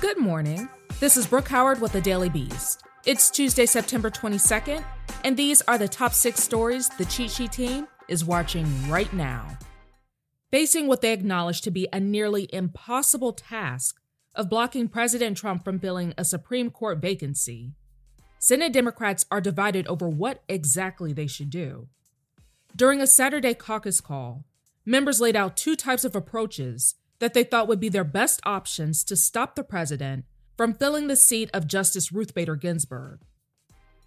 Good morning. This is Brooke Howard with the Daily Beast. It's Tuesday, September 22nd, and these are the top six stories the Cheat Sheet team is watching right now. Facing what they acknowledge to be a nearly impossible task of blocking President Trump from filling a Supreme Court vacancy, Senate Democrats are divided over what exactly they should do. During a Saturday caucus call, members laid out two types of approaches that they thought would be their best options to stop the president from filling the seat of Justice Ruth Bader Ginsburg.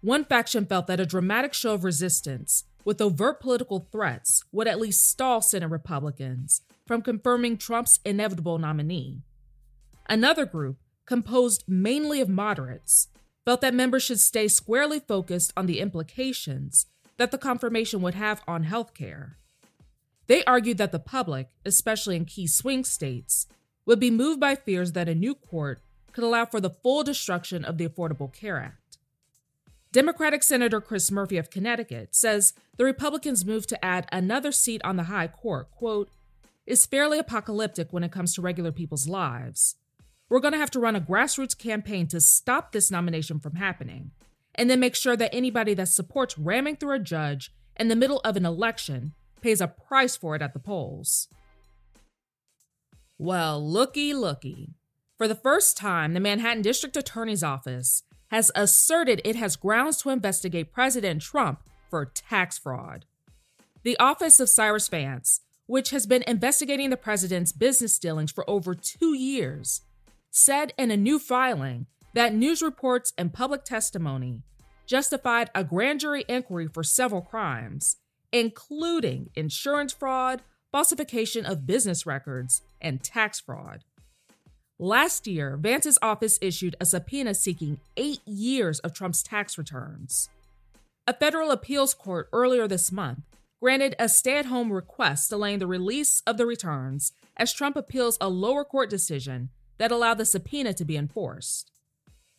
One faction felt that a dramatic show of resistance with overt political threats would at least stall Senate Republicans from confirming Trump's inevitable nominee. Another group, composed mainly of moderates, felt that members should stay squarely focused on the implications that the confirmation would have on healthcare. They argued that the public, especially in key swing states, would be moved by fears that a new court could allow for the full destruction of the Affordable Care Act. Democratic Senator Chris Murphy of Connecticut says the Republicans' move to add another seat on the high court, quote, is fairly apocalyptic when it comes to regular people's lives. We're going to have to run a grassroots campaign to stop this nomination from happening, and then make sure that anybody that supports ramming through a judge in the middle of an election pays a price for it at the polls. Well, looky, looky. For the first time, the Manhattan District Attorney's Office has asserted it has grounds to investigate President Trump for tax fraud. The Office of Cyrus Vance, which has been investigating the president's business dealings for over two years, said in a new filing that news reports and public testimony justified a grand jury inquiry for several crimes, including insurance fraud, falsification of business records, and tax fraud. Last year, Vance's office issued a subpoena seeking eight years of Trump's tax returns. A federal appeals court earlier this month granted a stay at home request delaying the release of the returns as Trump appeals a lower court decision that allowed the subpoena to be enforced.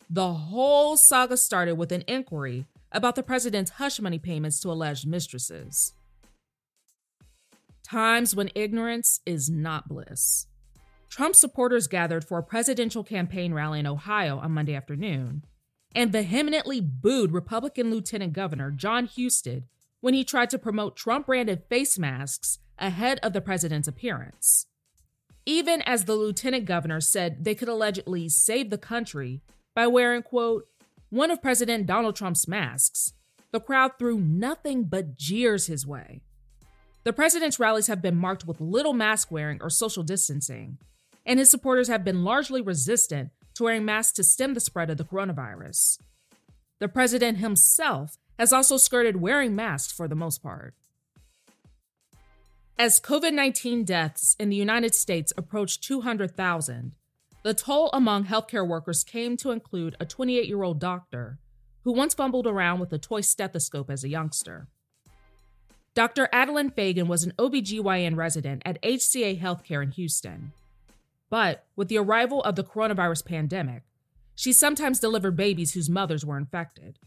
The whole saga started with an inquiry about the president's hush money payments to alleged mistresses. Times when ignorance is not bliss. Trump supporters gathered for a presidential campaign rally in Ohio on Monday afternoon and vehemently booed Republican Lieutenant Governor John Husted when he tried to promote Trump branded face masks ahead of the president's appearance even as the lieutenant governor said they could allegedly save the country by wearing, quote, one of President Donald Trump's masks. The crowd threw nothing but jeers his way. The president's rallies have been marked with little mask wearing or social distancing, and his supporters have been largely resistant to wearing masks to stem the spread of the coronavirus. The president himself has also skirted wearing masks for the most part. As COVID 19 deaths in the United States approached 200,000, the toll among healthcare workers came to include a 28 year old doctor who once fumbled around with a toy stethoscope as a youngster. Dr. Adeline Fagan was an OBGYN resident at HCA Healthcare in Houston. But with the arrival of the coronavirus pandemic, she sometimes delivered babies whose mothers were infected.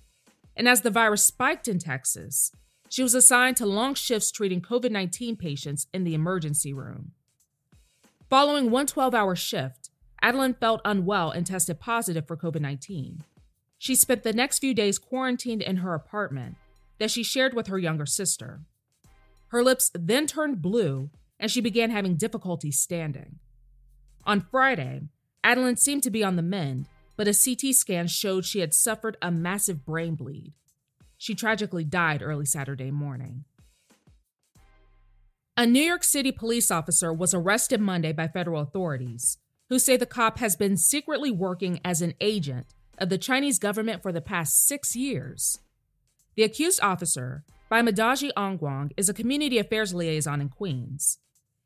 And as the virus spiked in Texas, she was assigned to long shifts treating COVID 19 patients in the emergency room. Following one 12 hour shift, Adeline felt unwell and tested positive for COVID 19. She spent the next few days quarantined in her apartment that she shared with her younger sister. Her lips then turned blue and she began having difficulty standing. On Friday, Adeline seemed to be on the mend, but a CT scan showed she had suffered a massive brain bleed. She tragically died early Saturday morning. A New York City police officer was arrested Monday by federal authorities, who say the cop has been secretly working as an agent of the Chinese government for the past six years. The accused officer, by Baimadajie Angwang, is a community affairs liaison in Queens.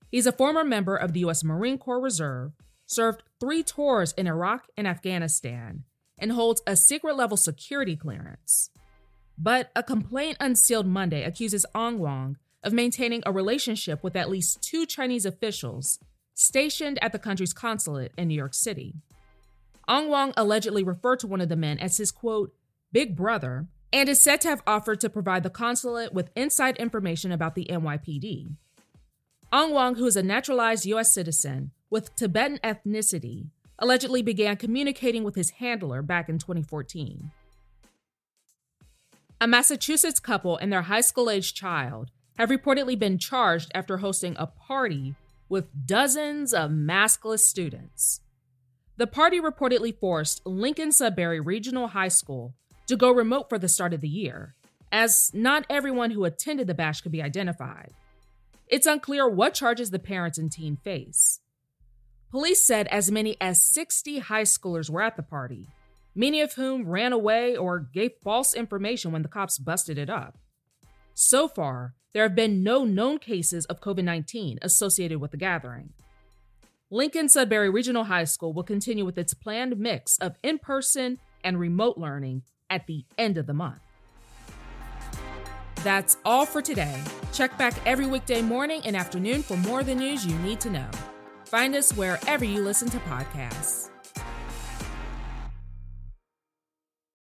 He's a former member of the U.S. Marine Corps Reserve, served three tours in Iraq and Afghanistan, and holds a secret level security clearance. But a complaint unsealed Monday accuses Angwang of maintaining a relationship with at least two Chinese officials stationed at the country's consulate in New York City. Angwang allegedly referred to one of the men as his quote, big brother, and is said to have offered to provide the consulate with inside information about the NYPD. Angwang, who is a naturalized U.S. citizen with Tibetan ethnicity, allegedly began communicating with his handler back in 2014. A Massachusetts couple and their high school aged child have reportedly been charged after hosting a party with dozens of maskless students. The party reportedly forced Lincoln Sudbury Regional High School to go remote for the start of the year, as not everyone who attended the bash could be identified. It's unclear what charges the parents and teen face. Police said as many as 60 high schoolers were at the party, many of whom ran away or gave false information when the cops busted it up. So far, there have been no known cases of COVID 19 associated with the gathering. Lincoln Sudbury Regional High School will continue with its planned mix of in person and remote learning at the end of the month. That's all for today. Check back every weekday morning and afternoon for more of the news you need to know. Find us wherever you listen to podcasts.